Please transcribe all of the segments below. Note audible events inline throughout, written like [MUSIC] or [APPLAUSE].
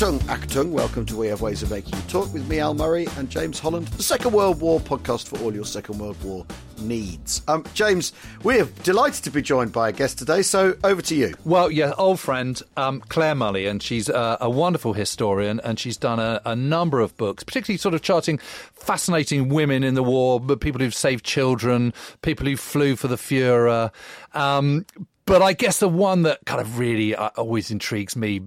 Achtung, Achtung, welcome to We Have Ways of Making You Talk with me, Al Murray, and James Holland, the Second World War podcast for all your Second World War needs. Um, James, we are delighted to be joined by a guest today, so over to you. Well, yeah, old friend um, Clare Mulley, and she's uh, a wonderful historian, and she's done a, a, number of books, particularly sort of charting fascinating women in the war, people who've saved children, people who flew for the Fuhrer. Um, but I guess the one that kind of really uh, always intrigues me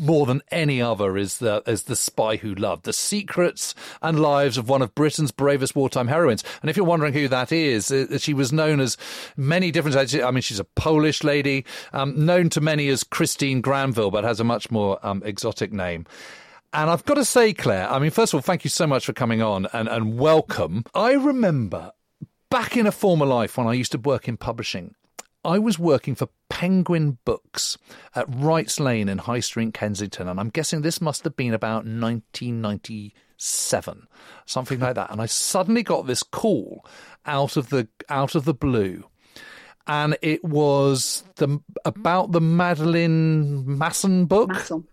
more than any other is the is the spy who loved the secrets and lives of one of Britain's bravest wartime heroines. And if you're wondering who that is, uh, she was known as many different. I mean, she's a Polish lady, um, known to many as Christine Granville, but has a much more um, exotic name. And I've got to say, Clare, I mean, first of all, thank you so much for coming on and, and welcome. I remember back in a former life when I used to work in publishing, I was working for Penguin Books at Wrights Lane in High Street, Kensington, and I'm guessing this must have been about 1997, something like that. And I suddenly got this call out of the out of the blue, and it was the about the Madeleine Masson book. Masson.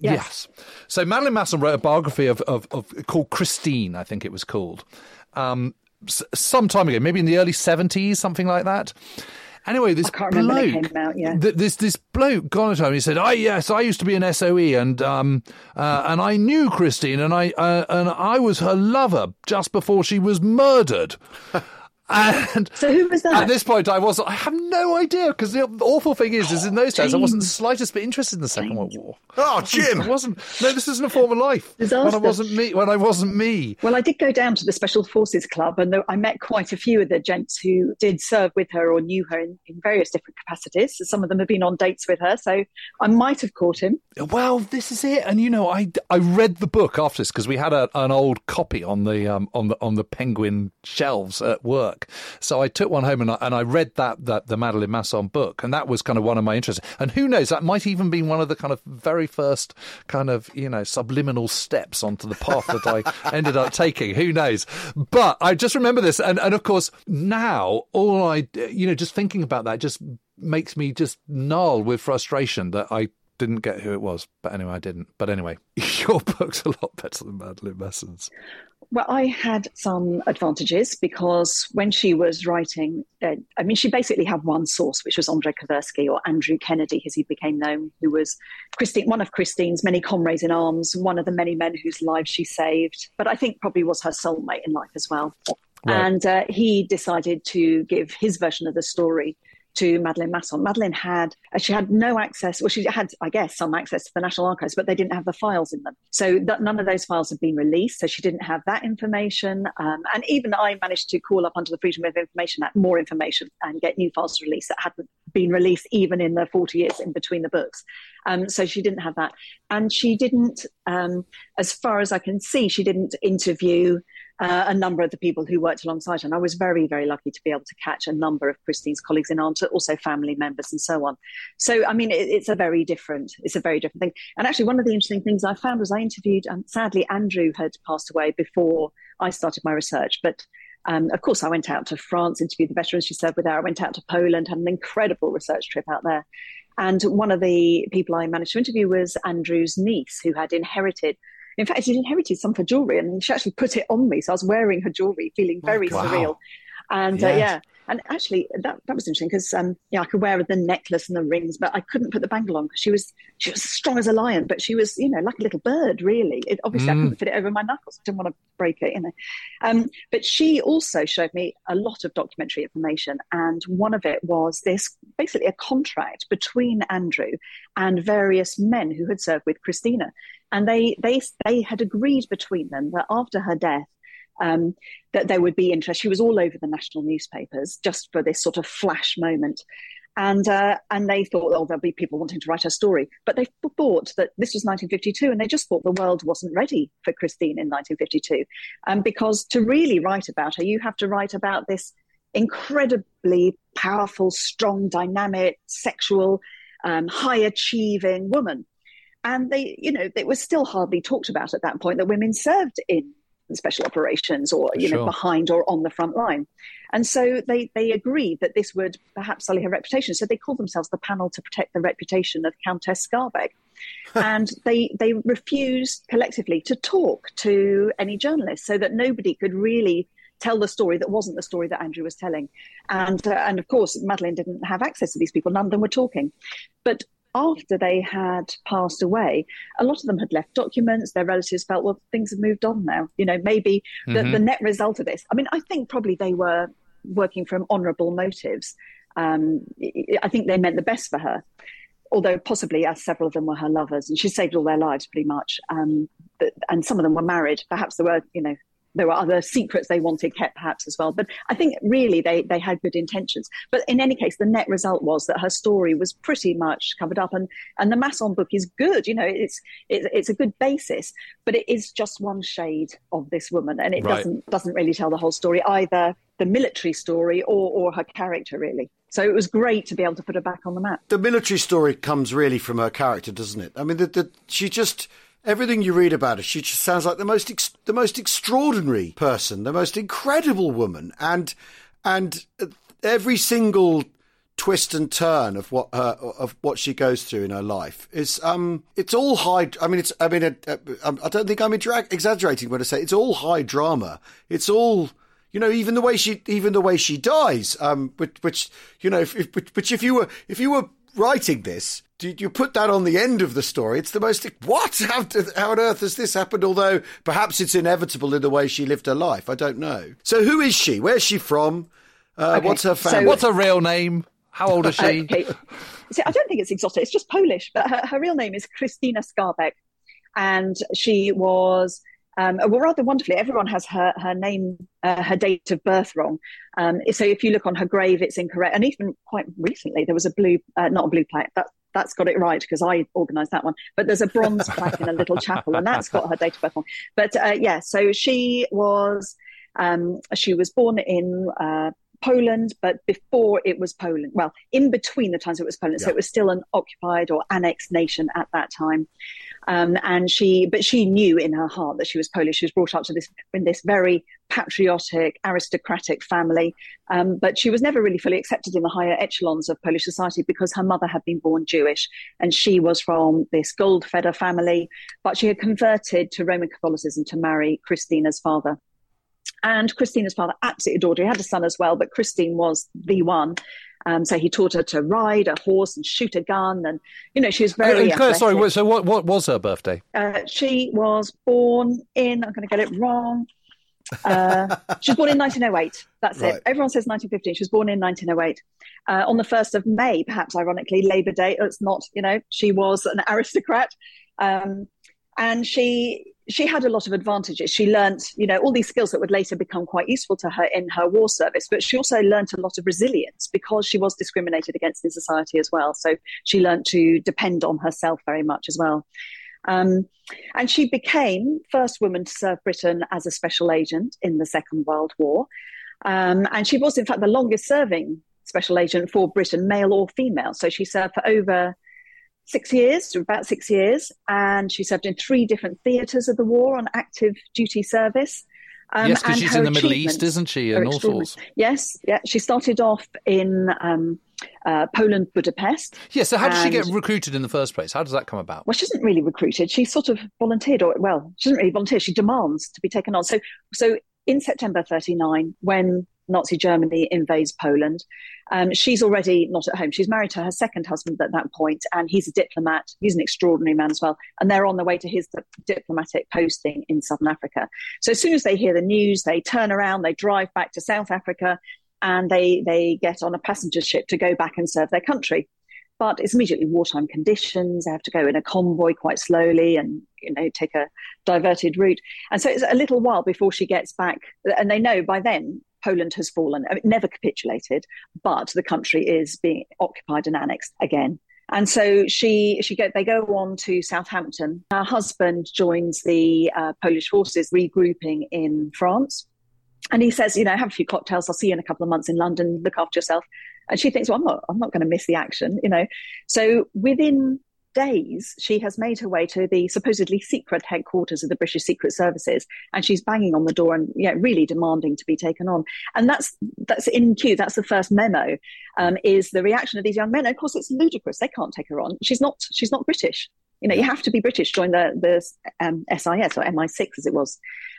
Yes. yes. So Madeleine Masson wrote a biography of, of, of called Christine, I think it was called, um, some time ago, maybe in the early 70s, something like that. Anyway, this bloke, out, yeah. th- this this bloke gone at home. He said, "I yes, I used to be an SOE, and um, uh, and I knew Christine, and I uh, and I was her lover just before she was murdered." [LAUGHS] And so who was that? At this point, I was I have no idea because the awful thing is, is in those days I wasn't the slightest bit interested in the Second World War. Oh, Jim, I wasn't. No, this isn't a former life. Disaster. When I wasn't me. When I wasn't me. Well, I did go down to the Special Forces Club, and I met quite a few of the gents who did serve with her or knew her in, in various different capacities. So some of them have been on dates with her, so I might have caught him. Well, this is it. And you know, I, I read the book after this because we had a, an old copy on the um, on the on the Penguin shelves at work. So I took one home and I, and I read that, that the Madeleine Masson book, and that was kind of one of my interests. And who knows, that might even be one of the kind of very first kind of you know subliminal steps onto the path that I [LAUGHS] ended up taking. Who knows? But I just remember this, and and of course now all I you know just thinking about that just makes me just null with frustration that I didn't get who it was. But anyway, I didn't. But anyway, [LAUGHS] your book's a lot better than Madeleine Masson's. Well, I had some advantages because when she was writing, uh, I mean, she basically had one source, which was Andrei Kowerski or Andrew Kennedy, as he became known, who was Christine, one of Christine's many comrades in arms, one of the many men whose lives she saved, but I think probably was her soulmate in life as well. Right. And uh, he decided to give his version of the story to Madeleine Masson. Madeleine had uh, she had no access, well, she had, I guess, some access to the National Archives, but they didn't have the files in them. So that, none of those files had been released. So she didn't have that information. Um, and even I managed to call up under the Freedom of Information Act more information and get new files released that hadn't been released even in the 40 years in between the books. Um, so she didn't have that. And she didn't, um, as far as I can see, she didn't interview uh, a number of the people who worked alongside her. And I was very, very lucky to be able to catch a number of Christine's colleagues in arms, also family members and so on. So, I mean, it, it's a very different, it's a very different thing. And actually, one of the interesting things I found was I interviewed, um, sadly, Andrew had passed away before I started my research, but um, of course, I went out to France, interviewed the veterans she served with there. I went out to Poland, had an incredible research trip out there. And one of the people I managed to interview was Andrew's niece, who had inherited in fact, she'd inherited some of her jewelry and she actually put it on me. So I was wearing her jewelry, feeling very wow. surreal. And yes. uh, yeah, and actually that, that was interesting because um, yeah, I could wear the necklace and the rings, but I couldn't put the bangle on because she was she was strong as a lion, but she was you know like a little bird really. It, obviously, mm. I couldn't fit it over my knuckles. I didn't want to break it, you know. Um, but she also showed me a lot of documentary information, and one of it was this basically a contract between Andrew and various men who had served with Christina and they they they had agreed between them that after her death um, that there would be interest. She was all over the national newspapers just for this sort of flash moment. And uh, and they thought, oh, there'll be people wanting to write her story, but they thought that this was 1952, and they just thought the world wasn't ready for Christine in 1952, um, because to really write about her, you have to write about this incredibly powerful, strong, dynamic, sexual, um, high achieving woman. And they, you know, it was still hardly talked about at that point that women served in special operations or you sure. know behind or on the front line and so they they agreed that this would perhaps sully her reputation so they called themselves the panel to protect the reputation of countess Skarbek and they they refused collectively to talk to any journalists so that nobody could really tell the story that wasn't the story that Andrew was telling. And uh, and of course, Madeleine didn't have access to these people. None of them were talking. But after they had passed away, a lot of them had left documents. Their relatives felt, well, things have moved on now. You know, maybe the, mm-hmm. the net result of this. I mean, I think probably they were working from honourable motives. Um, I think they meant the best for her, although possibly as several of them were her lovers, and she saved all their lives pretty much. Um, but, and some of them were married. Perhaps there were, you know, there were other secrets they wanted kept perhaps as well. But I think really they, they had good intentions. But in any case, the net result was that her story was pretty much covered up and, and the Masson book is good. You know, it's, it, it's a good basis, but it is just one shade of this woman and it right. doesn't, doesn't really tell the whole story either the military story or, or her character really. So it was great to be able to put her back on the map. The military story comes really from her character, doesn't it? I mean, the, the, she just Everything you read about her, she just sounds like the most ex- the most extraordinary person, the most incredible woman, and and every single twist and turn of what her of what she goes through in her life is um it's all high i mean it's i mean uh, uh, i don't think i'm exaggerating when i say it's all high drama. It's all you know even the way she even the way she dies um which, which you know if, if which if you were if you were writing this, did you put that on the end of the story? It's the most what? [LAUGHS] How, how on earth has this happened? Although perhaps it's inevitable in the way she lived her life. I don't know. So who is she? Where's she from? Uh, okay. What's her family? So, what's her real name? How old is she? [LAUGHS] Okay. See, I don't think it's exotic. It's just Polish, but her, her real name is Christina Skarbek, and she was um, well, rather wonderfully, everyone has her her name, uh, her date of birth wrong. Um, so if you look on her grave, it's incorrect. And even quite recently, there was a blue, uh, not a blue plaque. That that's got it right because I organised that one. But there's a bronze plaque in a little chapel, and that's got her date of birth wrong. But uh, yeah, so she was um, she was born in. Uh, Poland, but before it was Poland, well, in between the times it was Poland, yeah. so it was still an occupied or annexed nation at that time. Um, and she, but she knew in her heart that she was Polish. She was brought up to this in this very patriotic, aristocratic family, um, but she was never really fully accepted in the higher echelons of Polish society because her mother had been born Jewish and she was from this gold Goldfeder family, but she had converted to Roman Catholicism to marry Christina's father. And Christina's father absolutely adored her. He had a son as well, but Christine was the one. Um, so he taught her to ride a horse and shoot a gun, and you know she was very. Uh, sorry, so what, what was her birthday? Uh, she was born in. I'm going to get it wrong. Uh, [LAUGHS] she was born in 1908. That's right. it. Everyone says 1915. She was born in 1908. Uh, on the 1st of May, perhaps ironically, Labour Day. It's not, you know, she was an [LAUGHS] aristocrat. Um, and she she had a lot of advantages. She learned, you know, all these skills that would later become quite useful to her in her war service. But she also learned a lot of resilience because she was discriminated against in society as well. So she learned to depend on herself very much as well. Um, and she became first woman to serve Britain as a special agent in the Second World War. Um, and she was, in fact, the longest serving special agent for Britain, male or female. So she served for over six years, about six years, and she served in three different theatres of the war on active duty service. Um, yes, because she's in the Middle East, isn't she? In all sorts. Yes, yeah. She started off in um, uh, Poland, Budapest. Yes. Yeah, so how did she get recruited in the first place? How does that come about? Well, she isn't really recruited. She sort of volunteered, or well, she doesn't really volunteer. She demands to be taken on. So, so in September 39, when Nazi Germany invades Poland. Um, she's already not at home. She's married to her second husband at that point, and he's a diplomat. He's an extraordinary man as well. And they're on the way to his diplomatic posting in Southern Africa. So as soon as they hear the news, they turn around, they drive back to South Africa, and they, they get on a passenger ship to go back and serve their country but it's immediately wartime conditions. They have to go in a convoy quite slowly and you know take a diverted route. And so it's a little while before she gets back. And they know by then Poland has fallen. I mean, never capitulated, but the country is being occupied and annexed again. And so she, she go, they go on to Southampton. Her husband joins the uh, Polish forces regrouping in France. And he says, you know, have a few cocktails. I'll see you in a couple of months in London. Look after yourself. And she thinks, well, I'm not, I'm not going to miss the action, you know. So within days, she has made her way to the supposedly secret headquarters of the British Secret Services, and she's banging on the door and yeah, really demanding to be taken on. And that's that's in Kew. That's the first memo. Um, is the reaction of these young men? And of course, it's ludicrous. They can't take her on. She's not. She's not British. You know, you have to be British. Join the the um, SIS or MI6 as it was,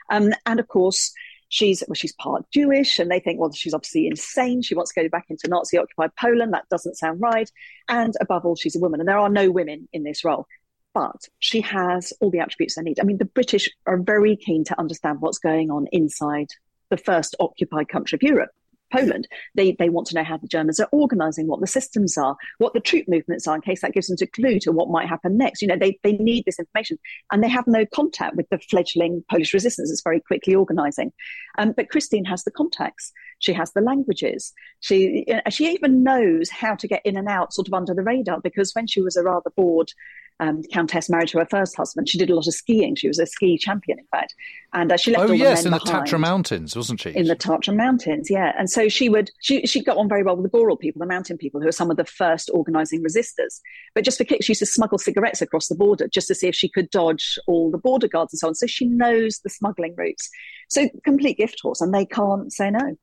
um, and of course she's well, she's part Jewish, and they think, well, she's obviously insane. She wants to go back into Nazi-occupied Poland. That doesn't sound right. And above all, she's a woman, and there are no women in this role. But she has all the attributes they need. I mean, the British are very keen to understand what's going on inside the first occupied country of Europe. Poland. They, they want to know how the Germans are organizing, what the systems are, what the troop movements are, in case that gives them a clue to what might happen next. You know, they, they need this information and they have no contact with the fledgling Polish resistance that's very quickly organizing. Um, but Christine has the contacts. She has the languages. She, she even knows how to get in and out sort of under the radar because when she was a rather bored um, countess married to her first husband. She did a lot of skiing. She was a ski champion, in fact, and uh, she left. Oh all yes, the in men the behind. Tatra Mountains, wasn't she? In the Tatra Mountains, yeah. And so she would she she got on very well with the Goral people, the mountain people, who are some of the first organising resistors. But just for kicks, she used to smuggle cigarettes across the border just to see if she could dodge all the border guards and so on. So she knows the smuggling routes. So complete gift horse, and they can't say no.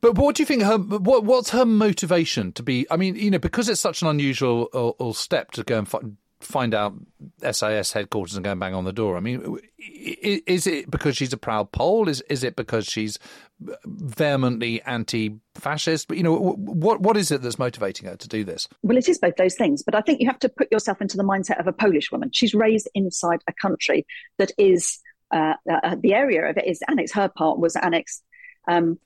But what do you think her what what's her motivation to be? I mean, you know, because it's such an unusual or step to go and find, find out SIS headquarters and go and bang on the door. I mean, is it because she's a proud Pole? Is is it because she's vehemently anti-fascist? But you know, what what is it that's motivating her to do this? Well, it is both those things, but I think you have to put yourself into the mindset of a Polish woman. She's raised inside a country that is uh, uh, the area of it is annexed. Her part was annexed. Um,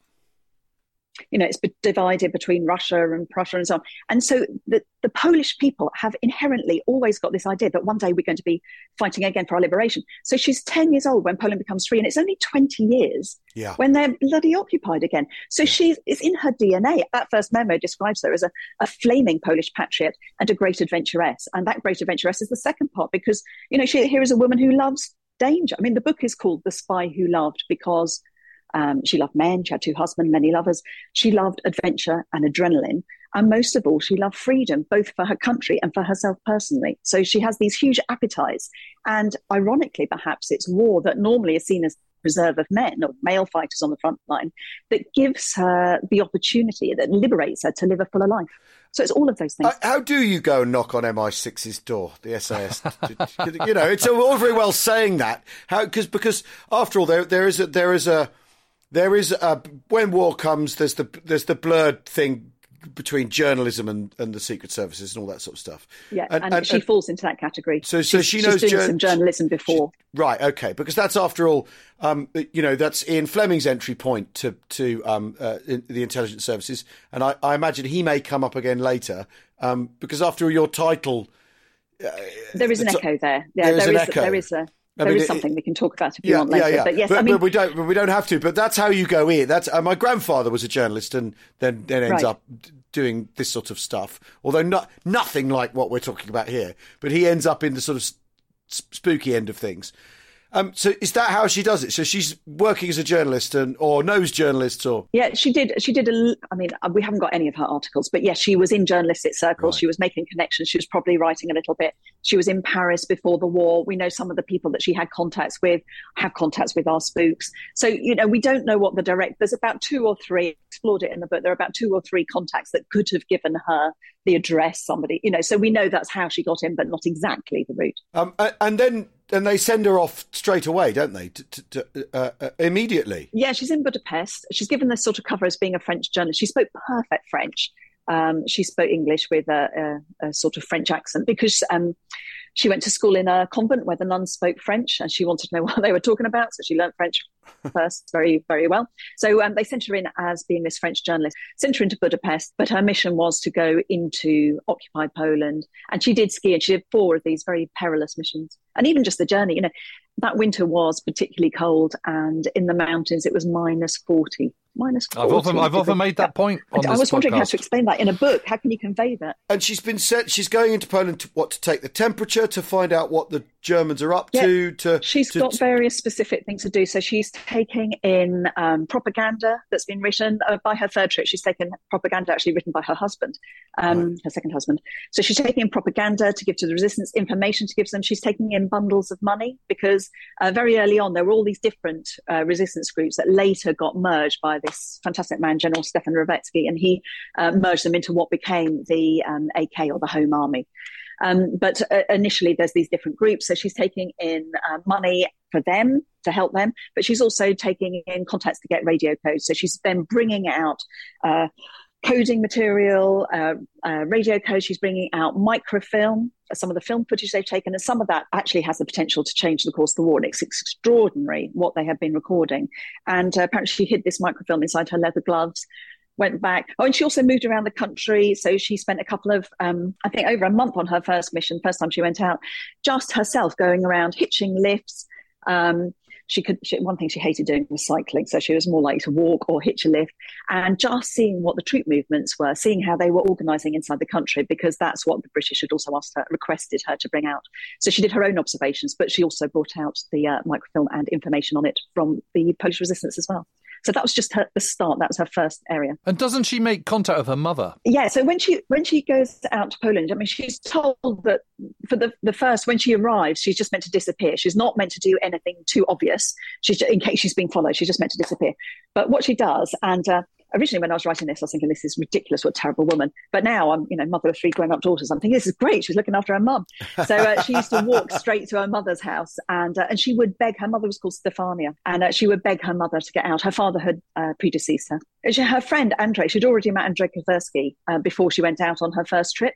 you know, it's divided between Russia and Prussia and so on. And so the, the Polish people have inherently always got this idea that one day we're going to be fighting again for our liberation. So she's 10 years old when Poland becomes free, and it's only 20 years yeah. when they're bloody occupied again. So yeah. she's it's in her DNA. That first memo describes her as a, a flaming Polish patriot and a great adventuress. And that great adventuress is the second part because, you know, she here is a woman who loves danger. I mean, the book is called The Spy Who Loved because um, she loved men. She had two husbands, many lovers. She loved adventure and adrenaline. And most of all, she loved freedom, both for her country and for herself personally. So she has these huge appetites. And ironically, perhaps it's war that normally is seen as preserve of men or male fighters on the front line that gives her the opportunity, that liberates her to live a fuller life. So it's all of those things. How do you go and knock on MI6's door, the SAS? [LAUGHS] you know, it's all very well saying that. How? Because because after all, there there is a there is a there is a, when war comes, there's the there's the blurred thing between journalism and, and the secret services and all that sort of stuff. Yeah, and, and, and she falls into that category. So, so she's, she knows she's doing some journalism before, she, right? Okay, because that's after all, um, you know, that's Ian Fleming's entry point to to um, uh, the intelligence services, and I, I, imagine he may come up again later um, because after all, your title. Uh, there is an echo there. Yeah, there is, there is, there is a I there mean, is something it, we can talk about if yeah, you want later. Yeah, yeah. But yes, but, I mean, but we don't. But we don't have to. But that's how you go in. That's uh, my grandfather was a journalist, and then then ends right. up doing this sort of stuff. Although not nothing like what we're talking about here. But he ends up in the sort of spooky end of things. Um, so is that how she does it? So she's working as a journalist and or knows journalists or yeah, she did. She did a. I mean, uh, we haven't got any of her articles, but yes, she was in journalistic circles. Right. She was making connections. She was probably writing a little bit. She was in Paris before the war. We know some of the people that she had contacts with, have contacts with our spooks. So you know, we don't know what the direct. There's about two or three. Explored it in the book. There are about two or three contacts that could have given her the address. Somebody, you know. So we know that's how she got in, but not exactly the route. Um, and then and they send her off straight away, don't they? To, to, to, uh, uh, immediately. Yeah, she's in Budapest. She's given this sort of cover as being a French journalist. She spoke perfect French. Um, she spoke English with a, a, a, sort of French accent because um, she went to school in a convent where the nuns spoke French, and she wanted to know [LAUGHS] what they were talking about. So she learned French [LAUGHS] first very, very well. So um, they sent her in as being this French journalist, sent her into Budapest, but her mission was to go into occupied Poland. And she did ski, and she did four of these very perilous missions. And even just the journey, you know, that winter was particularly cold, and in the mountains it was minus 40 minus 40. I've often, I've often made that point. I was podcast. wondering how to explain that in a book. How can you convey that? And she's been sent. She's going into Poland to what to take the temperature to find out what the Germans are up yeah. to. To she's to, got various specific things to do. So she's taking in um, propaganda that's been written uh, by her third trip. She's taken propaganda actually written by her husband, um, right. her second husband. So she's taking in propaganda to give to the resistance, information to give them. She's taking in bundles of money because uh, very early on there were all these different uh, resistance groups that later got merged by this fantastic man, General Stefan Rowecki, and he uh, merged them into what became the um, AK or the Home Army. Um, but uh, initially, there's these different groups. So she's taking in uh, money for them to help them, but she's also taking in contacts to get radio codes. So she's then bringing out uh, coding material, uh, uh, radio code. She's bringing out microfilm, some of the film footage they've taken, and some of that actually has the potential to change the course of the war. And it's extraordinary what they have been recording. And uh, apparently, she hid this microfilm inside her leather gloves. Went back. Oh, and she also moved around the country. So she spent a couple of, um, I think, over a month on her first mission, first time she went out, just herself going around hitching lifts, um, she could she, one thing she hated doing was cycling so she was more likely to walk or hitch a lift. And just seeing what the troop movements were seeing how they were organizing inside the country because that's what the british had also asked her requested her to bring out. So she did her own observations but she also brought out the uh, microfilm and information on it from the polish resistance as well so that was just her, the start. That was her first area. And doesn't she make contact with her mother? Yeah. So when she when she goes out to Poland, I mean, she's told that for the the first when she arrives, she's just meant to disappear. She's not meant to do anything too obvious. She's in case she's being followed. She's just meant to disappear. But what she does, and uh, originally when I was writing this, I was thinking this is ridiculous, what a terrible woman. But now I'm, you know, mother of three grown up daughters. I'm thinking this is great. She's looking after her mum. So uh, she used to walk straight to her mother's house, and uh, and she would beg. Her mother was called Stefania, and uh, she would beg her mother to get out. Her father had uh, predeceased her. She, her friend Andrei, she'd already met Andrei Kowerski uh, before she went out on her first trip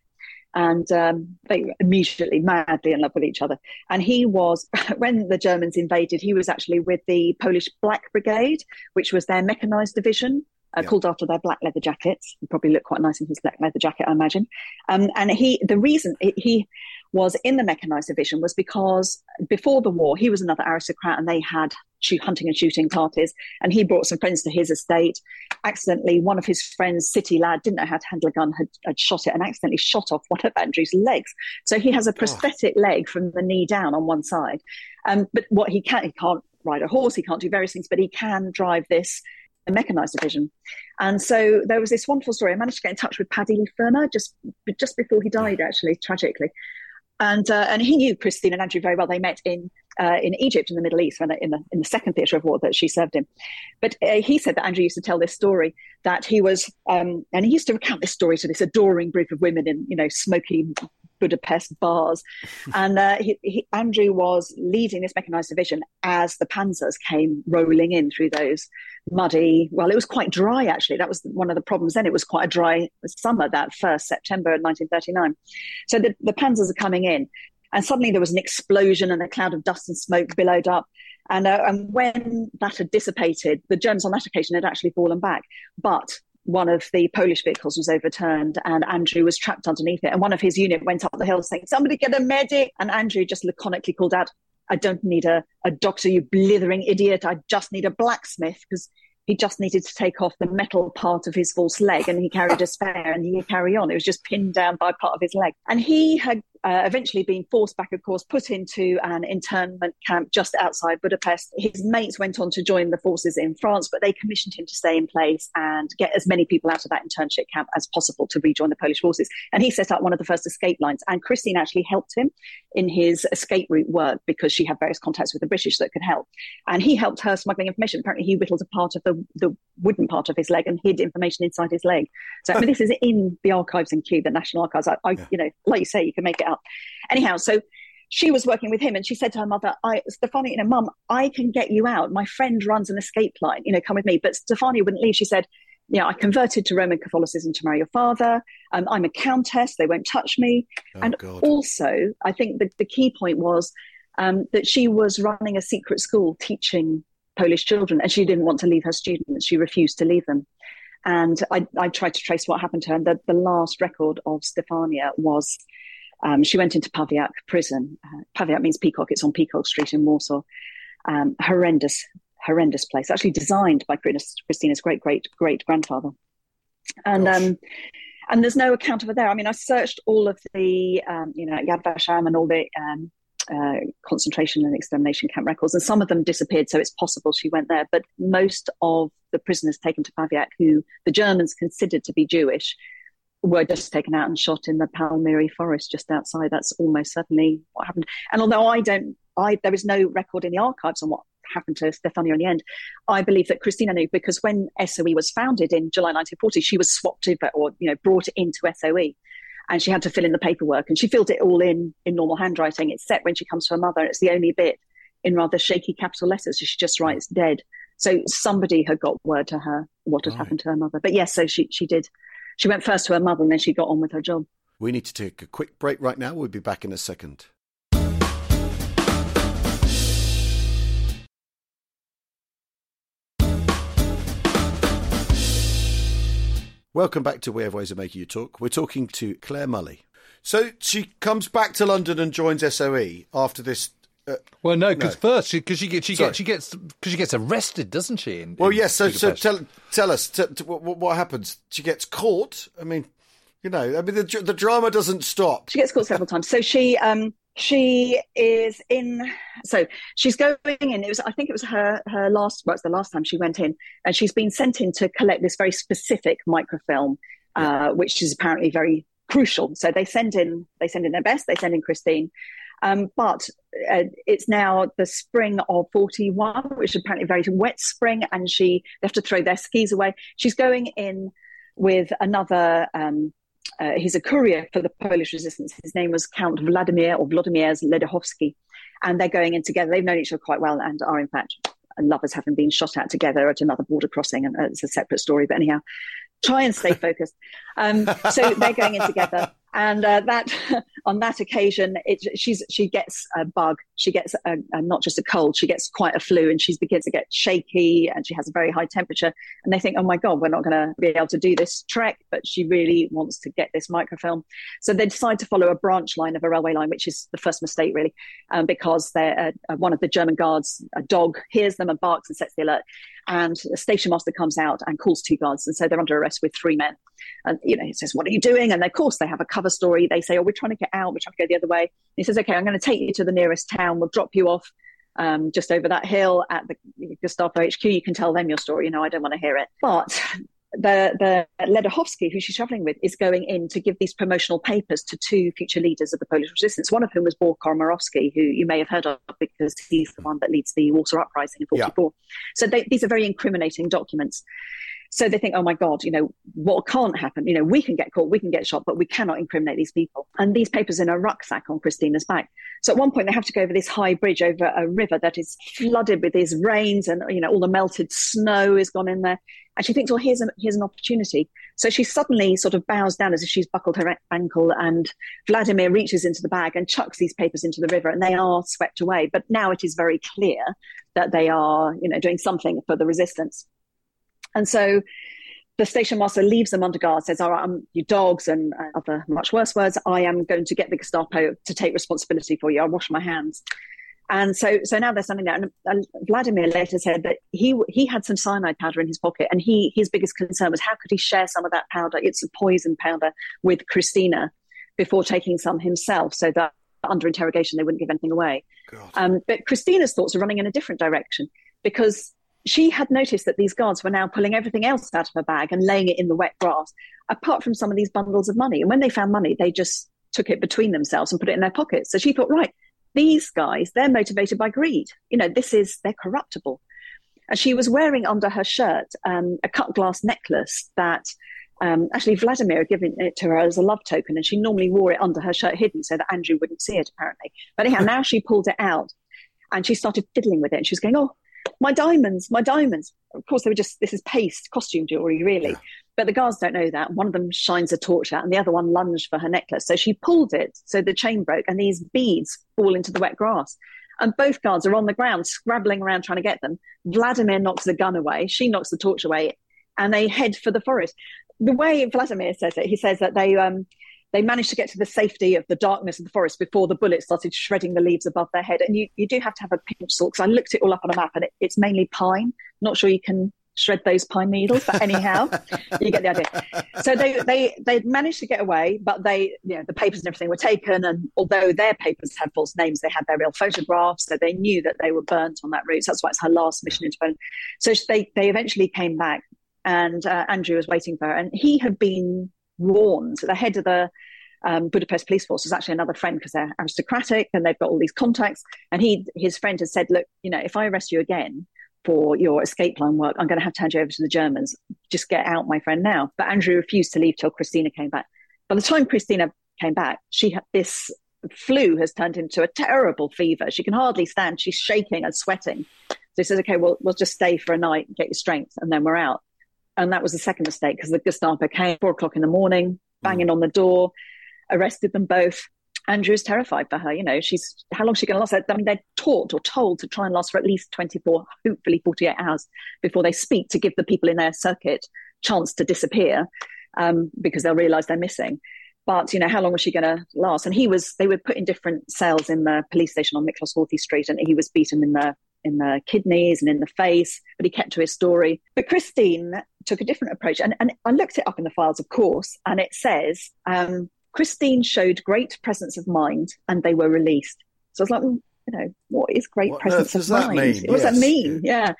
and um, they were immediately madly in love with each other. And he was, [LAUGHS] when the Germans invaded, he was actually with the Polish Black Brigade, which was their mechanized division uh, yeah. called after their black leather jackets. He probably look quite nice in his black leather jacket, I imagine. Um, and he, the reason he was in the mechanized division was because before the war, he was another aristocrat and they had shoot, hunting and shooting parties. And he brought some friends to his estate. Accidentally, one of his friends, city lad, didn't know how to handle a gun, had, had shot it and accidentally shot off one of Andrew's legs. So he has a prosthetic oh. leg from the knee down on one side. Um, but what he can't, he can't ride a horse, he can't do various things, but he can drive this the mechanized division. And so there was this wonderful story. I managed to get in touch with Paddy Fermor just just before he died, actually, tragically. And uh, and he knew Christine and Andrew very well. They met in uh, in Egypt in the Middle East, in the in the second theatre of war that she served in. But uh, he said that Andrew used to tell this story that he was, um, and he used to recount this story to this adoring group of women in you know smoky Budapest bars. [LAUGHS] and uh, he, he, Andrew was leading this mechanized division as the panzers came rolling in through those muddy, well, it was quite dry actually. That was one of the problems then. It was quite a dry summer that first September 1939. So the, the panzers are coming in. And suddenly there was an explosion and a cloud of dust and smoke billowed up. And, uh, and when that had dissipated, the Germans on that occasion had actually fallen back. But one of the Polish vehicles was overturned and Andrew was trapped underneath it. And one of his unit went up the hill saying, Somebody get a medic. And Andrew just laconically called out, I don't need a, a doctor, you blithering idiot. I just need a blacksmith because he just needed to take off the metal part of his false leg and he carried a spare and he carry on. It was just pinned down by part of his leg. And he had uh, eventually being forced back, of course, put into an internment camp just outside Budapest. His mates went on to join the forces in France, but they commissioned him to stay in place and get as many people out of that internship camp as possible to rejoin the Polish forces. And he set up one of the first escape lines. And Christine actually helped him in his escape route work because she had various contacts with the British that could help. And he helped her smuggling information. Apparently, he whittled a part of the, the wooden part of his leg and hid information inside his leg. So, I mean, this is in the archives in Kew, the National Archives. I, I yeah. you know, like you say, you can make it up. Anyhow, so she was working with him and she said to her mother, I, Stefania, you know, mum, I can get you out. My friend runs an escape line, you know, come with me. But Stefania wouldn't leave. She said, you know, I converted to Roman Catholicism to marry your father. Um, I'm a countess. They won't touch me. Oh, and God. also, I think the, the key point was um, that she was running a secret school teaching Polish children and she didn't want to leave her students. She refused to leave them. And I, I tried to trace what happened to her. And the, the last record of Stefania was um, she went into Pawiak prison. Uh, Pawiak means peacock. It's on Peacock Street in Warsaw. Um, horrendous horrendous place, actually designed by Christina's great great great grandfather. And um, and there's no account of her there. I mean, I searched all of the um, you know Yad Vashem and all the um, uh, concentration and extermination camp records, and some of them disappeared. So it's possible she went there. But most of the prisoners taken to Pawiak, who the Germans considered to be Jewish, were just taken out and shot in the Palmiry forest just outside. That's almost certainly what happened. And although I don't, I there is no record in the archives on what happened to Stefania in the end. I believe that Christina knew because when SOE was founded in July 1940, she was swapped to or you know brought into SOE, and she had to fill in the paperwork, and she filled it all in in normal handwriting, except when she comes to her mother, it's the only bit in rather shaky capital letters. So she just writes dead. So somebody had got word to her what had right. happened to her mother. But yes, so she she did. She went first to her mother, and then she got on with her job. We need to take a quick break right now. We'll be back in a second. Welcome back to We Have Ways of Making You Talk. We're talking to Clare Mulley. So she comes back to London and joins SOE after this. Uh, well, no, because no. first, because she, she, she, gets she gets because she gets arrested, doesn't she? In, well, yes. Yeah, so, so tell tell us t- t- what, what happens. She gets caught. I mean, you know, I mean, the the drama doesn't stop. She gets caught several times. So she um she is in so she's going in it was i think it was her her last well it's the last time she went in and she's been sent in to collect this very specific microfilm uh, which is apparently very crucial so they send in they send in their best they send in christine um, but uh, it's now the spring of 41 which is apparently a very wet spring and she they have to throw their skis away she's going in with another um, uh, he's a courier for the Polish resistance. His name was Count Vladimir or Vladimir Ledóchowski. And they're going in together. They've known each other quite well and are, in fact, lovers having been shot at together at another border crossing. And uh, it's a separate story. But anyhow, try and stay focused. Um, so they're going in together and uh, that [LAUGHS] on that occasion it, she's she gets a bug. She gets a, a, not just a cold she gets quite a flu and she begins to get shaky and she has a very high temperature. And they think oh my god we're not going to be able to do this trek but she really wants to get this microfilm. So they decide to follow a branch line of a railway line which is the first mistake really um, because uh, one of the german guards a dog hears them and barks and sets the alert. And the station master comes out and calls two guards. And so they're under arrest with three men and you know he says what are you doing and of course they have a cover story they say oh we're trying to get out we're trying to go the other way and he says okay i'm going to take you to the nearest town we'll drop you off um, just over that hill at the Gestapo HQ. You can tell them your story. You know, I don't want to hear it. But the the Ledóchowski, who she's traveling with, is going in to give these promotional papers to two future leaders of the Polish resistance. One of whom was Bor Komorowski, who you may have heard of because he's the one that leads the Warsaw Uprising in '44. Yeah. So they, these are very incriminating documents. So they think, oh my God, you know, what can't happen? You know, we can get caught, we can get shot, but we cannot incriminate these people. And these papers in a rucksack on Christina's back. So at one point they have to go over this high bridge over a river that is flooded with these rains and, you know, all the melted snow has gone in there. And she thinks, well, here's, a, here's an opportunity. So she suddenly sort of bows down as if she's buckled her ankle, and Vladimir reaches into the bag and chucks these papers into the river, and they are swept away. But now it is very clear that they are, you know, doing something for the resistance. And so the station master leaves them under guard, says, All right, I'm you dogs and other much worse words. I am going to get the Gestapo to take responsibility for you. I'll wash my hands. And so, so now there's something there. And, and Vladimir later said that he he had some cyanide powder in his pocket, and he his biggest concern was how could he share some of that powder? It's a poison powder with Christina before taking some himself, so that under interrogation they wouldn't give anything away. Um, but Christina's thoughts are running in a different direction because she had noticed that these guards were now pulling everything else out of her bag and laying it in the wet grass, apart from some of these bundles of money. And when they found money, they just took it between themselves and put it in their pockets. So she thought, right, these guys, they're motivated by greed. You know, this is, they're corruptible. And she was wearing under her shirt um, a cut glass necklace that um, actually Vladimir had given it to her as a love token, and she normally wore it under her shirt hidden so that Andrew wouldn't see it, apparently. But anyhow, [LAUGHS] now she pulled it out and she started fiddling with it. And she was going, Oh, my diamonds, my diamonds. Of course, they were just, this is paste, costume jewelry, really. Yeah. But the guards don't know that. One of them shines a torch out and the other one lunged for her necklace. So she pulled it, so the chain broke, and these beads fall into the wet grass. And both guards are on the ground, scrabbling around trying to get them. Vladimir knocks the gun away, she knocks the torch away, and they head for the forest. The way Vladimir says it, he says that they, um, they managed to get to the safety of the darkness of the forest before the bullets started shredding the leaves above their head. And you, you do have to have a pinch salt because I looked it all up on a map and it, it's mainly pine. Not sure you can shred those pine needles, but anyhow, [LAUGHS] you get the idea. So they they they managed to get away, but they you know the papers and everything were taken, and although their papers had false names, they had their real photographs, so they knew that they were burnt on that route. So that's why it's her last mission into Poland. So they they eventually came back, and uh, Andrew was waiting for her, and he had been warned. The head of the um, Budapest police force was actually another friend because they're aristocratic and they've got all these contacts. And he, his friend, had said, "Look, you know, if I arrest you again, for your escape line work. I'm going to have to hand you over to the Germans. Just get out, my friend, now. But Andrew refused to leave till Christina came back. By the time Christina came back, she had this flu has turned into a terrible fever. She can hardly stand. She's shaking and sweating. So he says, okay, well, we'll just stay for a night, get your strength, and then we're out. And that was the second mistake because the Gestapo came four o'clock in the morning, banging mm. on the door, arrested them both. Andrew's terrified for her. You know, she's how long is she going to last? I mean, they're taught or told to try and last for at least 24, hopefully 48 hours before they speak to give the people in their circuit chance to disappear um, because they'll realize they're missing. But, you know, how long was she going to last? And he was, they were put in different cells in the police station on Miklos Horthy Street and he was beaten in the in the kidneys and in the face, but he kept to his story. But Christine took a different approach. And, and I looked it up in the files, of course, and it says um, Christine showed great presence of mind and they were released. So I was like, well, you know, what is great what presence of mind? Mean? What yes. does that mean? Yeah.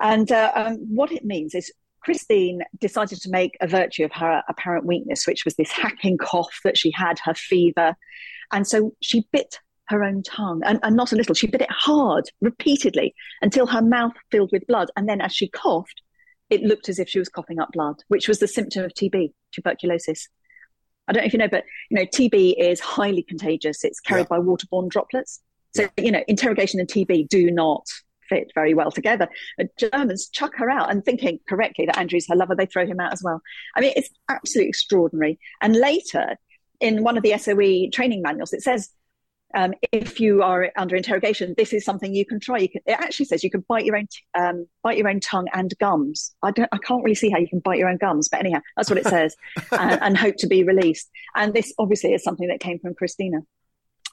And uh, um, what it means is Christine decided to make a virtue of her apparent weakness, which was this hacking cough that she had, her fever. And so she bit her own tongue, and, and not a little. She bit it hard, repeatedly, until her mouth filled with blood. And then as she coughed, it looked as if she was coughing up blood, which was the symptom of TB, tuberculosis. I don't know if you know, but you know, TB is highly contagious. It's carried yeah. by waterborne droplets. So you know, interrogation and TB do not fit very well together. The Germans chuck her out and thinking correctly that Andrew's her lover, they throw him out as well. I mean, it's absolutely extraordinary. And later, in one of the SOE training manuals, it says um, if you are under interrogation, this is something you can try. You can, it actually says you can bite your own um, bite your own tongue and gums. I don't, I can't really see how you can bite your own gums, but anyhow, that's what it says, [LAUGHS] and, and, hope to be released. And this obviously is something that came from Christina.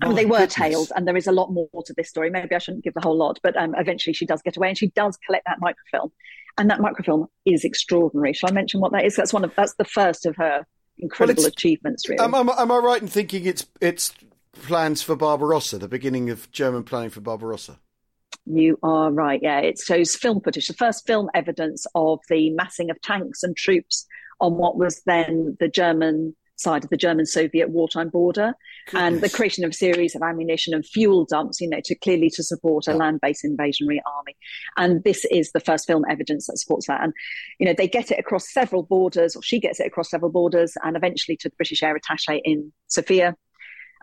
I mean, oh, they were goodness. tailed, and there is a lot more to this story. Maybe I shouldn't give the whole lot, but um, eventually she does get away, and she does collect that microfilm, and that microfilm is extraordinary. Shall I mention what that is? That's one of that's the first of her incredible well, achievements. Really, am, am, am I right in thinking it's it's plans for Barbarossa, the beginning of German planning for Barbarossa. You are right. Yeah, it shows film footage, the first film evidence of the massing of tanks and troops on what was then the German side of the German Soviet wartime border, Goodness. and the creation of a series of ammunition and fuel dumps, you know, to clearly to support a yeah. land based invasionary army. And this is the first film evidence that supports that. And, you know, they get it across several borders, or she gets it across several borders, and eventually to the British air attache in Sofia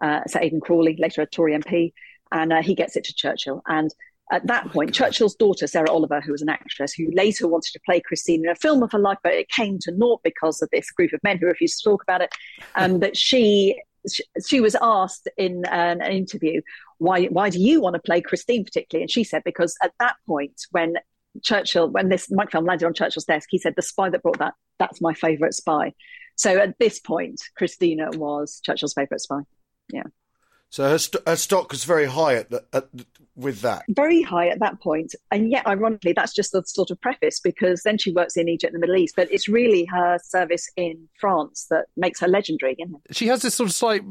uh, Sir Aidan Crawley, later a Tory MP, and uh, he gets it to Churchill. And at that oh point, Churchill's daughter, Sarah Oliver, who was an actress who later wanted to play Christine in a film of her life, but it came to naught because of this group of men who refused to talk about it. Um, [LAUGHS] that she, she was asked in an, an interview, why, why do you want to play Christine particularly? And she said, because at that point, when Churchill, when this microfilm landed on Churchill's desk, he said, the spy that brought that, that's my favourite spy. So at this point, Christina was Churchill's favourite spy yeah. So her, st- her stock was very high at, the, at the, with that. Very high at that point. point, and yet ironically, that's just the sort of preface because then she works in Egypt and the Middle East, but it's really her service in France that makes her legendary. Isn't it? She has this sort of slight.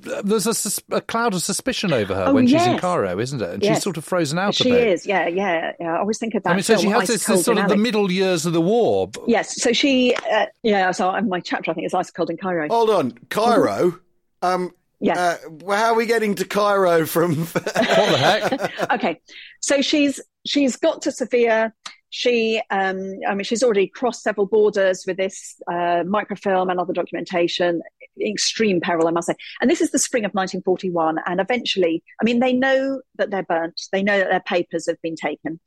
There's a, a cloud of suspicion over her oh, when yes. she's in Cairo, isn't it? And yes. she's sort of frozen out. She is, yeah, yeah, yeah. I always think of that. I mean, so she has this, this sort of the middle years of the war. Yes, so she, uh, yeah. So my chapter, I think, is Ice Cold in Cairo. Hold on, Cairo. Um, Yes. Uh, how are we getting to Cairo from? [LAUGHS] what the heck? [LAUGHS] okay, so she's she's got to Sofia. She, um, I mean, she's already crossed several borders with this uh, microfilm and other documentation. Extreme peril, I must say. And this is the spring of 1941. And eventually, I mean, they know that they're burnt. They know that their papers have been taken.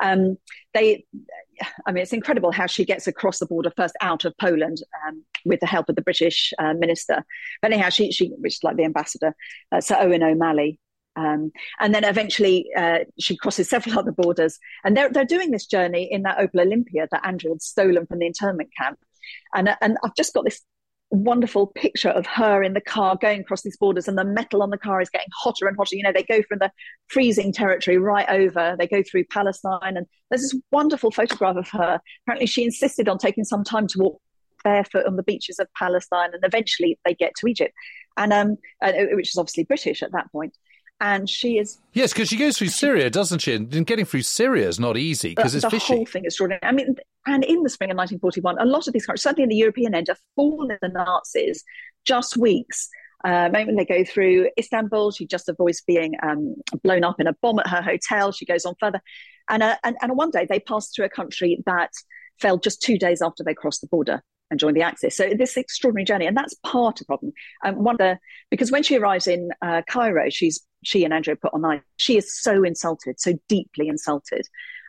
Um, they, I mean, it's incredible how she gets across the border first out of Poland um, with the help of the British uh, minister. But anyhow, she, she, which is like the ambassador, uh, Sir Owen O'Malley. Um, and then eventually uh, she crosses several other borders. And they're, they're doing this journey in that Opel Olympia that Andrew had stolen from the internment camp. And, and I've just got this wonderful picture of her in the car going across these borders, and the metal on the car is getting hotter and hotter. You know, they go from the freezing territory right over, they go through Palestine, and there's this wonderful photograph of her. Apparently, she insisted on taking some time to walk barefoot on the beaches of Palestine, and eventually they get to Egypt, and um, uh, which is obviously British at that point and she is yes because she goes through syria doesn't she? And getting through syria is not easy because it's the Vichy. whole thing is extraordinary. I mean and in the spring of 1941 a lot of these countries certainly in the european end have fallen in the nazis just weeks. Uh, moment they go through Istanbul, she just avoids being um, blown up in a bomb at her hotel. She goes on further, and, uh, and and one day they pass through a country that fell just two days after they crossed the border and join the Axis. So this extraordinary journey, and that's part of the problem. Um, one of the because when she arrives in uh, Cairo, she's she and Andrea put on ice. She is so insulted, so deeply insulted.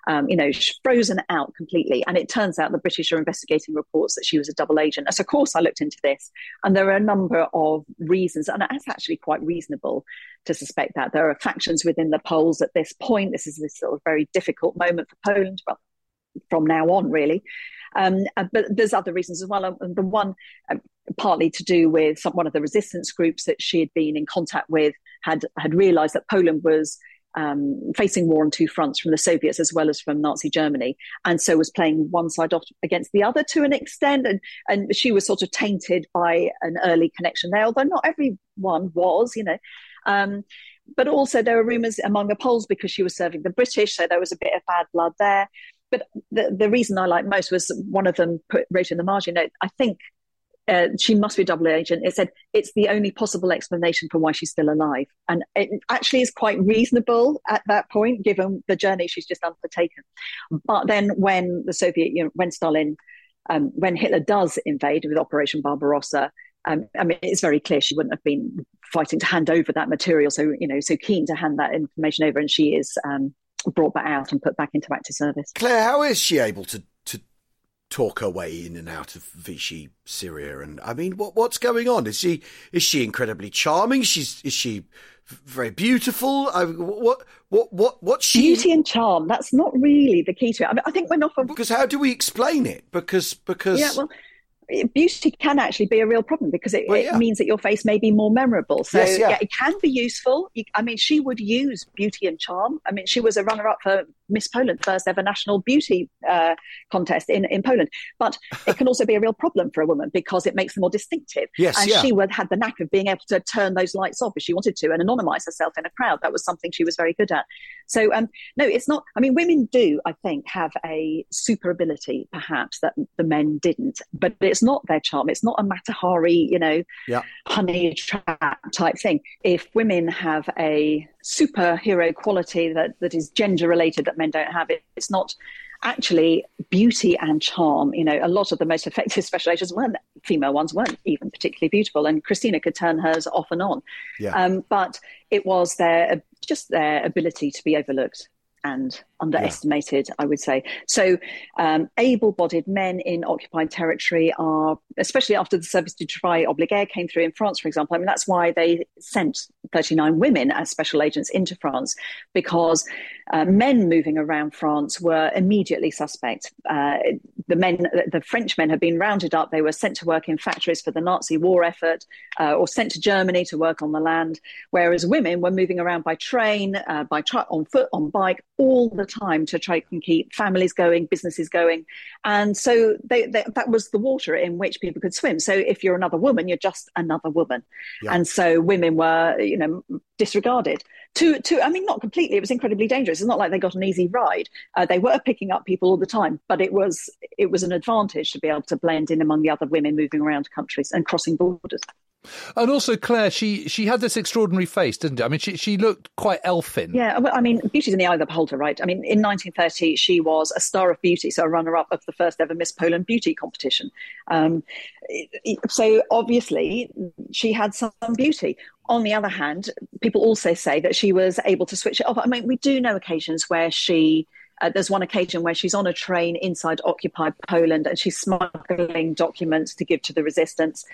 Um, you know, frozen out completely. And it turns out the British are investigating reports that she was a double agent. So, of course, I looked into this, and there are a number of reasons, and that's actually quite reasonable to suspect that there are factions within the Poles at this point. This is this sort of very difficult moment for Poland, well, from now on, really. Um, uh, but there's other reasons as well. And uh, the one, uh, partly to do with some, one of the resistance groups that she had been in contact with, had had realised that Poland was um, facing war on two fronts from the Soviets as well as from Nazi Germany, and so was playing one side off against the other to an extent. And, and she was sort of tainted by an early connection there, although not everyone was, you know. Um, but also, there were rumours among the Poles because she was serving the British, so there was a bit of bad blood there but the, the reason I liked most was one of them put, wrote in the margin note, I think uh, she must be a double agent. It said it's the only possible explanation for why she's still alive. And it actually is quite reasonable at that point, given the journey she's just undertaken. But then when the Soviet, you know, when Stalin, um, when Hitler does invade with Operation Barbarossa, um, I mean, it's very clear she wouldn't have been fighting to hand over that material. So, you know, so keen to hand that information over. And she is um, brought back out and put back into active service. Clare, how is she able to to talk her way in and out of Vichy, Syria? And I mean, what what's going on? Is she is she incredibly charming? She's is she very beautiful? I, what what what what's she? Beauty and charm. That's not really the key to it. I, mean, I think we're not. Because how do we explain it? Because because yeah, well beauty can actually be a real problem because it, well, yeah. it, means that your face may be more memorable. So yes, yeah. yeah. it can be useful. I mean, she would use beauty and charm. I mean, she was a runner-up for Miss Poland, first ever national beauty uh, contest in, in Poland. But it can also be a real problem for a woman because it makes them more distinctive. Yes, and yeah. she would had the knack of being able to turn those lights off if she wanted to and anonymize herself in a crowd. That was something she was very good at. So um, no, it's not. I mean, women do, I think, have a super ability perhaps that the men didn't, but it's not their charm. It's not a Mata Hari, you know, yeah. honey trap type thing. If women have a superhero quality that, that is gender related that men don't have. It, it's not actually beauty and charm. You know, a lot of the most effective [LAUGHS] special agents weren't female ones weren't even particularly beautiful, and Krystyna could turn hers off and on. Yeah. Um, but it was their just their ability to be overlooked and underestimated, yeah. I would say. So, um, able bodied men in occupied territory are, especially after the service du travail obligé came through in France, for example. I mean, that's why they sent 39 women as special agents into France, because uh, men moving around France were immediately suspect. Uh, the men, the French men had been rounded up. They were sent to work in factories for the Nazi war effort uh, or sent to Germany to work on the land, whereas women were moving around by train, uh, by truck, on foot, on bike, all the time to try and keep families going, businesses going. And so they, they, that was the water in which people could swim. So if you're another woman, you're just another woman. Yeah. And so women were, you know, disregarded. To, to, I mean, not completely. It was incredibly dangerous. It's not like they got an easy ride. Uh, they were picking up people all the time, but it was it was an advantage to be able to blend in among the other women moving around countries and crossing borders. And also, Clare, she she had this extraordinary face, didn't it? I mean, she she looked quite elfin. Yeah, I mean, beauty's in the eye of the beholder, right? I mean, in 1930, she was a star of beauty, so a runner-up of the first ever Miss Poland beauty competition. Um, so obviously, she had some beauty. On the other hand, people also say that she was able to switch it off. I mean, we do know occasions where she uh, there's one occasion where she's on a train inside occupied Poland and she's smuggling documents to give to the resistance.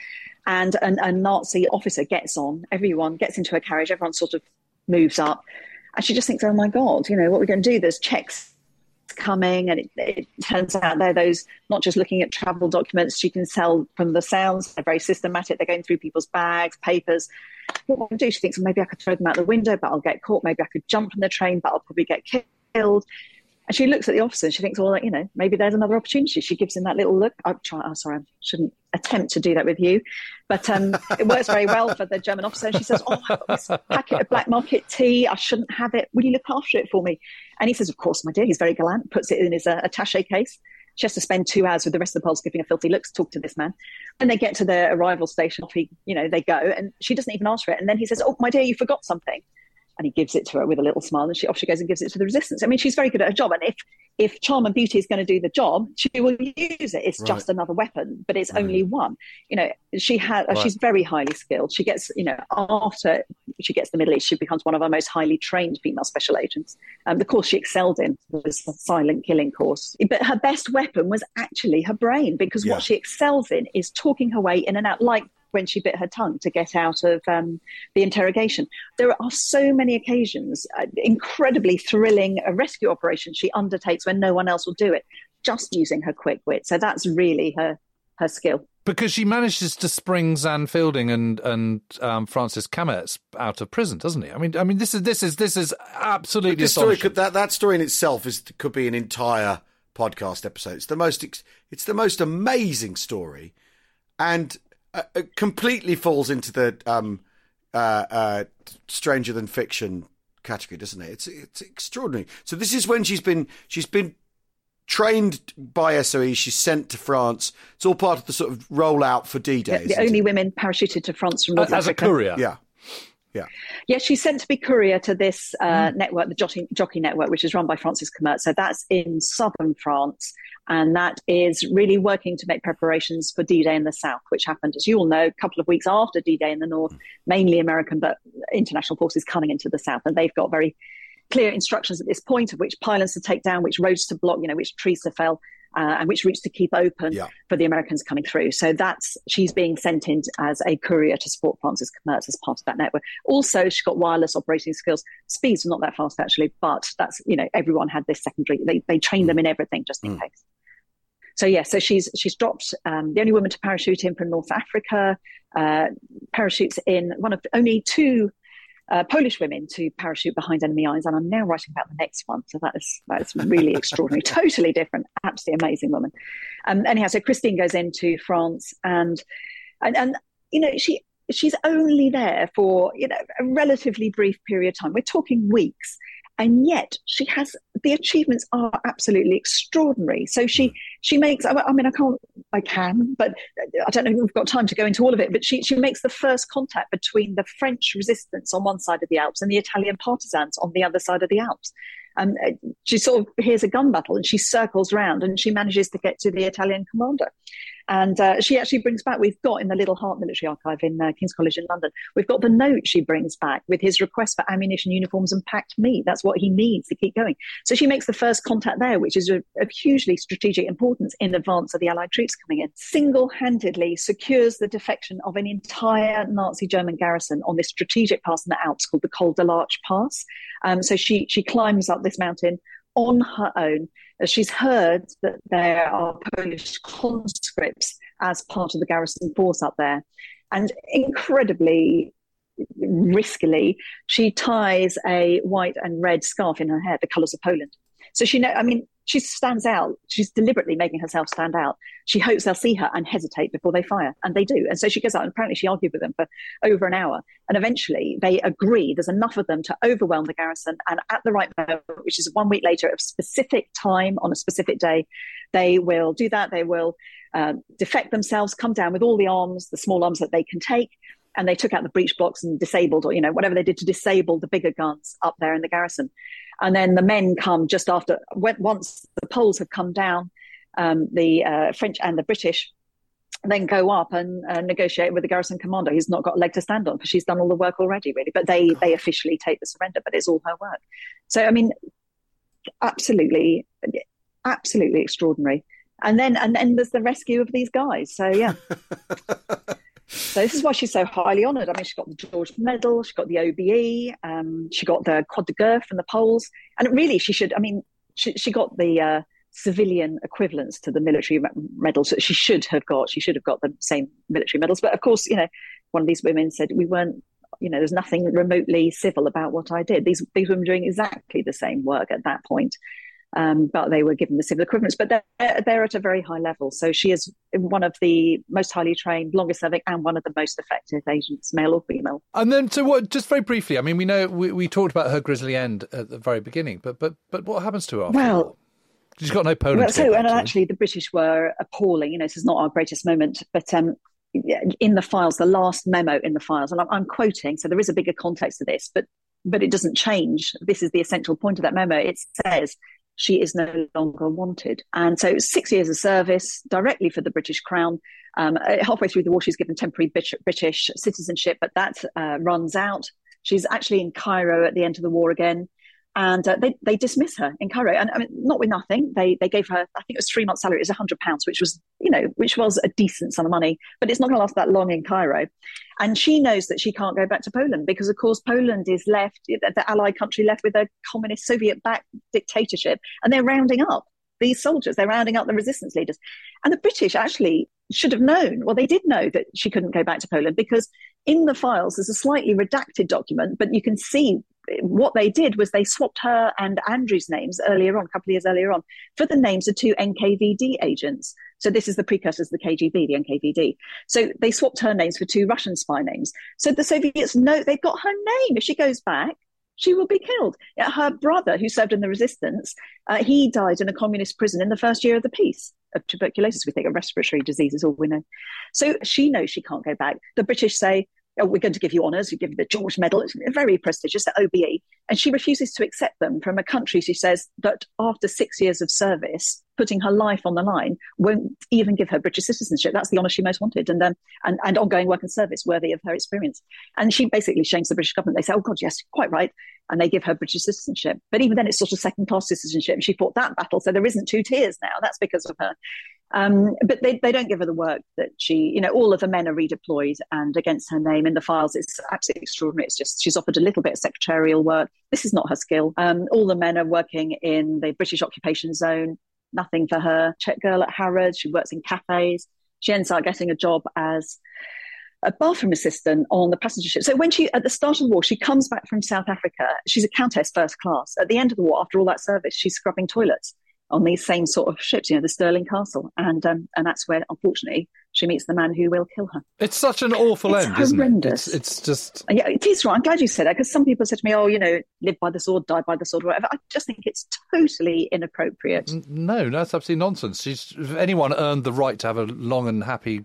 And an, a Nazi officer gets on, everyone gets into a carriage, everyone sort of moves up. And she just thinks, oh my God, you know, what we're we going to do? There's checks coming, and it, it, turns out they're those not just looking at travel documents. She can tell from the sounds; they're very systematic. They're going through people's bags, papers. What do? She thinks, well, maybe I could throw them out the window, but I'll get caught. Maybe I could jump from the train, but I'll probably get killed. And she looks at the officer and she thinks, well, you know, maybe there's another opportunity. She gives him that little look. I'm trying, oh, sorry, I shouldn't attempt to do that with you. But um, it works very well for the German officer. And she says, oh, I've got this packet of black market tea. I shouldn't have it. Will you look after it for me? And he says, of course, my dear. He's very gallant, puts it in his uh, attache case. She has to spend two hours with the rest of the Poles giving a filthy looks, talk to this man. And they get to the arrival station, off he, you know, they go, and she doesn't even ask for it. And then he says, Oh, my dear, you forgot something and he gives it to her with a little smile and she off she goes and gives it to the resistance i mean she's very good at her job and if if charm and beauty is going to do the job she will use it it's right. just another weapon but it's mm. only one you know she has right. she's very highly skilled she gets you know after she gets the middle east she becomes one of our most highly trained female special agents um, the course she excelled in was the silent killing course but her best weapon was actually her brain because yeah. what she excels in is talking her way in and out like when she bit her tongue to get out of um, the interrogation. There are so many occasions, uh, incredibly thrilling a rescue operation she undertakes when no one else will do it, just using her quick wit. So that's really her her skill. Because she manages to spring Xan Fielding and and um, Francis Cammaerts out of prison, doesn't he? I mean, I mean, this is this is this is absolutely this story could, that that story in itself is could be an entire podcast episode. It's the most it's the most amazing story, and uh, uh, completely falls into the um, uh, uh, stranger than fiction category, doesn't it? It's it's extraordinary. So this is when she's been she's been trained by SOE. She's sent to France. It's all part of the sort of rollout for D-Day. Yeah, the only it? women parachuted to France from North as Africa. a courier. Yeah. Yeah. Yeah, she's sent to be courier to this uh, mm. network, the Jockey, Jockey Network, which is run by Francis Cammaerts. So that's in southern France. And that is really working to make preparations for D Day in the South, which happened, as you all know, a couple of weeks after D Day in the North, mainly American, but international forces coming into the South. And they've got very clear instructions at this point of which pylons to take down, which roads to block, you know, which trees to fell. Uh, and which routes to keep open yeah. for the Americans coming through. So that's she's being sent in as a courier to support Francis Cammaerts as part of that network. Also, she's got wireless operating skills. Speeds are not that fast actually, but that's you know everyone had this secondary. They they train them in everything just in mm. case so yeah, so she's she's dropped um, the only woman to parachute in from North Africa. Uh, parachutes in one of only two uh, Polish women to parachute behind enemy lines, and I'm now writing about the next one. So that is that is really [LAUGHS] extraordinary, totally different, absolutely amazing woman. Um, anyhow, so Christine goes into France, and and and you know she she's only there for you know a relatively brief period of time. We're talking weeks, and yet she has the achievements are absolutely extraordinary. So she hmm. she makes. I mean, I can't. I can, but I don't know if we've got time to go into all of it. But she she makes the first contact between the French resistance on one side of the Alps and the Italian partisans on the other side of the Alps. And uh, she sort of hears a gun battle and she circles round and she manages to get to the Italian commander. And uh, she actually brings back, we've got in the Liddell Hart Military Archive in uh, King's College in London, we've got the note she brings back with his request for ammunition, uniforms, and packed meat. That's what he needs to keep going. So she makes the first contact there, which is of hugely strategic importance in advance of the Allied troops coming in. Single handedly secures the defection of an entire Nazi German garrison on this strategic pass in the Alps called the Col de l'Arche Pass. Um, so she, she climbs up this mountain on her own as she's heard that there are Polish conscripts as part of the garrison force up there. And incredibly riskily, she ties a white and red scarf in her hair, the colours of Poland. So she know, I mean, she stands out. She's deliberately making herself stand out. She hopes they'll see her and hesitate before they fire, and they do. And so she goes out, and apparently she argued with them for over an hour. And eventually they agree there's enough of them to overwhelm the garrison. And at the right moment, which is one week later, at a specific time on a specific day, they will do that. They will uh, defect themselves, come down with all the arms, the small arms that they can take, and they took out the breech blocks and disabled, or you know, whatever they did to disable the bigger guns up there in the garrison. And then the men come just after, once the Poles have come down, um, the uh, French and the British then go up and uh, negotiate with the garrison commander who's not got a leg to stand on because she's done all the work already, really. But they they officially take the surrender, but it's all her work. So I mean, absolutely, absolutely extraordinary. And then and then there's the rescue of these guys. So yeah. [LAUGHS] So this is why she's so highly honoured. I mean, she got the George Medal, she got the OBE, um, she got the Croix de Guerre from the Poles, and really, she should. I mean, she, she got the uh, civilian equivalents to the military medals that she should have got. She should have got the same military medals. But of course, you know, one of these women said we weren't. You know, there's nothing remotely civil about what I did. These these women doing exactly the same work at that point, um, but they were given the civil equivalents. But they're, they're at a very high level. So she is one of the most highly trained, longest serving, and one of the most effective agents, male or female. And then, so what? Just very briefly, I mean, we know we, we talked about her grisly end at the very beginning, but but but what happens to her? After well, She's got no Poland. Well, so, and actually, the British were appalling. You know, this is not our greatest moment, but um, in the files, the last memo in the files, and I'm, I'm, quoting, so there is a bigger context to this, but but it doesn't change. This is the essential point of that memo. It says she is no longer wanted, and so six years of service directly for the British Crown. Um, uh, halfway through the war, she's given temporary British citizenship, but that uh, runs out. She's actually in Cairo at the end of the war again and uh, they they dismiss her in Cairo, and I mean, not with nothing. They they gave her, I think it was three months' salary. It was hundred pounds, which was you know, which was a decent sum of money, but it's not going to last that long in Cairo. And she knows that she can't go back to Poland because, of course, Poland is left, the allied country left with a communist Soviet-backed dictatorship, and they're rounding up these soldiers. They're rounding up the resistance leaders, and the British actually should have known. Well, they did know that she couldn't go back to Poland because in the files there's a slightly redacted document, but you can see what they did was they swapped her and Andrew's names earlier on, a couple of years earlier on, for the names of two NKVD agents. So this is the precursors of the KGB, the NKVD. So they swapped her names for two Russian spy names. So the Soviets know they've got her name. If she goes back, she will be killed. Her brother, who served in the resistance, uh, he died in a communist prison in the first year of the peace of tuberculosis, we think, a respiratory disease is all we know. So she knows she can't go back. The British say, oh, we're going to give you honours. We give you the George Medal. It's very prestigious at OBE. And she refuses to accept them from a country, she says, that after six years of service, putting her life on the line, won't even give her British citizenship. That's the honour she most wanted. And, um, and, and ongoing work and service worthy of her experience. And she basically shames the British government. They say, oh, God, yes, quite right. And they give her British citizenship. But even then, it's sort of second class citizenship. She fought that battle. So there isn't two tiers now. That's because of her. Um, but they, they don't give her the work that she, you know, all of the men are redeployed and against her name in the files. It's absolutely extraordinary. It's just she's offered a little bit of secretarial work. This is not her skill. Um, all the men are working in the British occupation zone. Nothing for her. check girl at Harrods. She works in cafes. She ends up getting a job as a bathroom assistant on the passenger ship. So when she, at the start of the war, she comes back from South Africa. She's a countess first class. At the end of the war, after all that service, she's scrubbing toilets on these same sort of ships, you know, the Stirling Castle, and um, and that's where, unfortunately, she meets the man who will kill her. It's such an awful it's end, horrendous. isn't it? It's, it's, just yeah, it is right. I'm glad you said that because some people said to me, "Oh, you know, live by the sword, die by the sword, whatever." I just think it's totally inappropriate. No, no, that's absolutely nonsense. She's if anyone earned the right to have a long and happy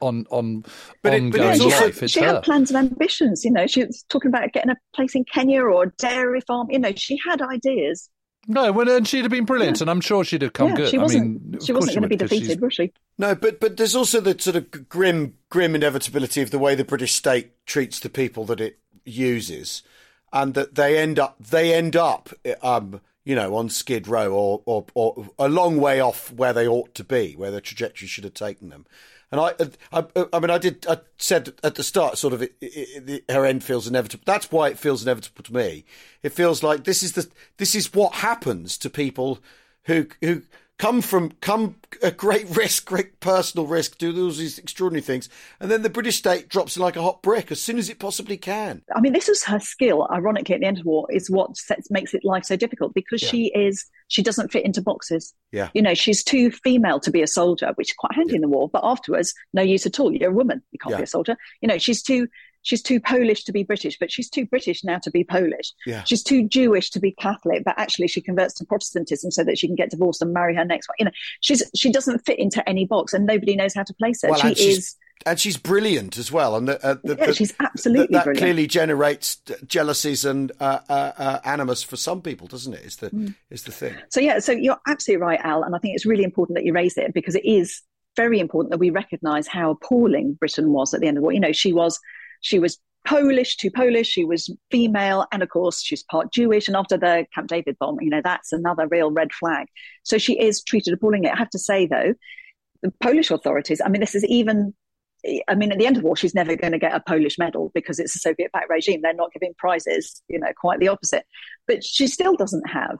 on on but ongoing it, but yeah, life. Had, she her. had plans and ambitions. You know, she was talking about getting a place in Kenya or a dairy farm. You know, she had ideas. No, when and she'd have been brilliant, yeah. and I'm sure she'd have come yeah, good. She wasn't. I mean, she wasn't going to be defeated, was she? No, but but there's also the sort of grim grim inevitability of the way the British state treats the people that it uses, and that they end up they end up um, you know on Skid Row or, or or a long way off where they ought to be, where the trajectory should have taken them. And I, I, I mean, I did. I said at the start, sort of, it, it, it, her end feels inevitable. That's why it feels inevitable to me. It feels like this is the this is what happens to people who who come from come a great [LAUGHS] risk, great personal risk, do all these extraordinary things, and then the British state drops it like a hot brick as soon as it possibly can. I mean, this is her skill. Ironically, at the end of the war, is what sets, makes it life so difficult because yeah. she is she doesn't fit into boxes. Yeah, you know, she's too female to be a soldier, which is quite handy yeah. in the war. But afterwards, no use at all. You're a woman, you can't yeah. be a soldier. You know, she's too she's too Polish to be British, but she's too British now to be Polish. Yeah. She's too Jewish to be Catholic, but actually she converts to Protestantism so that she can get divorced and marry her next one. You know, she's she doesn't fit into any box, and nobody knows how to place her. Well, she is. And she's brilliant as well, and the, uh, the, yeah, the, she's absolutely that brilliant. clearly generates jealousies and uh, uh, uh, animus for some people, doesn't it? Is the mm. is the thing. So yeah, so you're absolutely right, Al, and I think it's really important that you raise it because it is very important that we recognise how appalling Britain was at the end of the war. You know, she was she was Polish to Polish. She was female, and of course, she's part Jewish. And after the Camp David bomb, you know, that's another real red flag. So she is treated appallingly. I have to say, though, the Polish authorities, I mean, this is even, I mean, at the end of the war, she's never going to get a Polish medal because it's a Soviet backed regime. They're not giving prizes, you know, quite the opposite. But she still doesn't have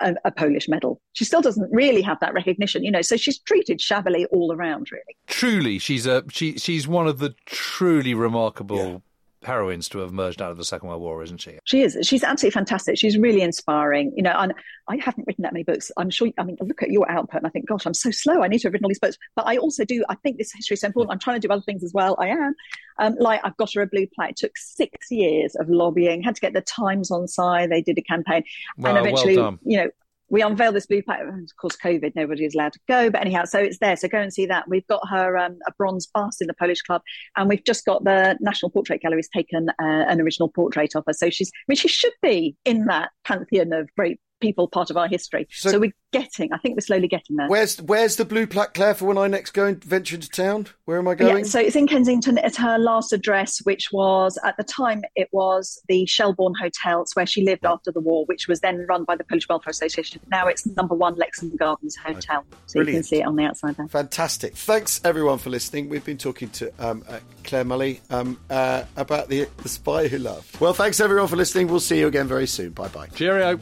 a, a, Polish medal. She still doesn't really have that recognition, you know. So she's treated shabbily all around, really. Truly, she's a she. She's one of the truly remarkable. Heroines to have emerged out of the Second World War, isn't she? She is. She's absolutely fantastic. She's really inspiring. You know, and I haven't written that many books. I'm sure. I mean, look at your output and I think, gosh, I'm so slow. I need to have written all these books. But I also do. I think this history is so important. I'm trying to do other things as well. I am. Um, like I've got her a blue plaque. It took six years of lobbying. Had to get the Times on side. They did a campaign, well, and eventually, well you know, we unveil this blue plaque. Of course, COVID, nobody is allowed to go. But anyhow, so it's there. So go and see that. We've got her um, a bronze bust in the Polish Club, and we've just got the National Portrait Gallery has taken uh, an original portrait of her. So she's, I mean, she should be in that pantheon of great people part of our history. So, so, we're getting, I think we're slowly getting there. Where's where's the blue plaque, Clare, for when I next go and venture into town? Where am I going? Yeah, so it's in Kensington. It's her last address, which was at the time it was the Shelbourne Hotel. It's where she lived after the war, which was then run by the Polish Welfare Association. Now it's number one Lexham Gardens Hotel. So Brilliant. you can see it on the outside there. Fantastic. Thanks everyone for listening. We've been talking to um, uh, Clare Mulley um, uh, about the, the Spy Who Loved. Well, thanks everyone for listening. We'll see you again very soon. Bye bye. Cheerio.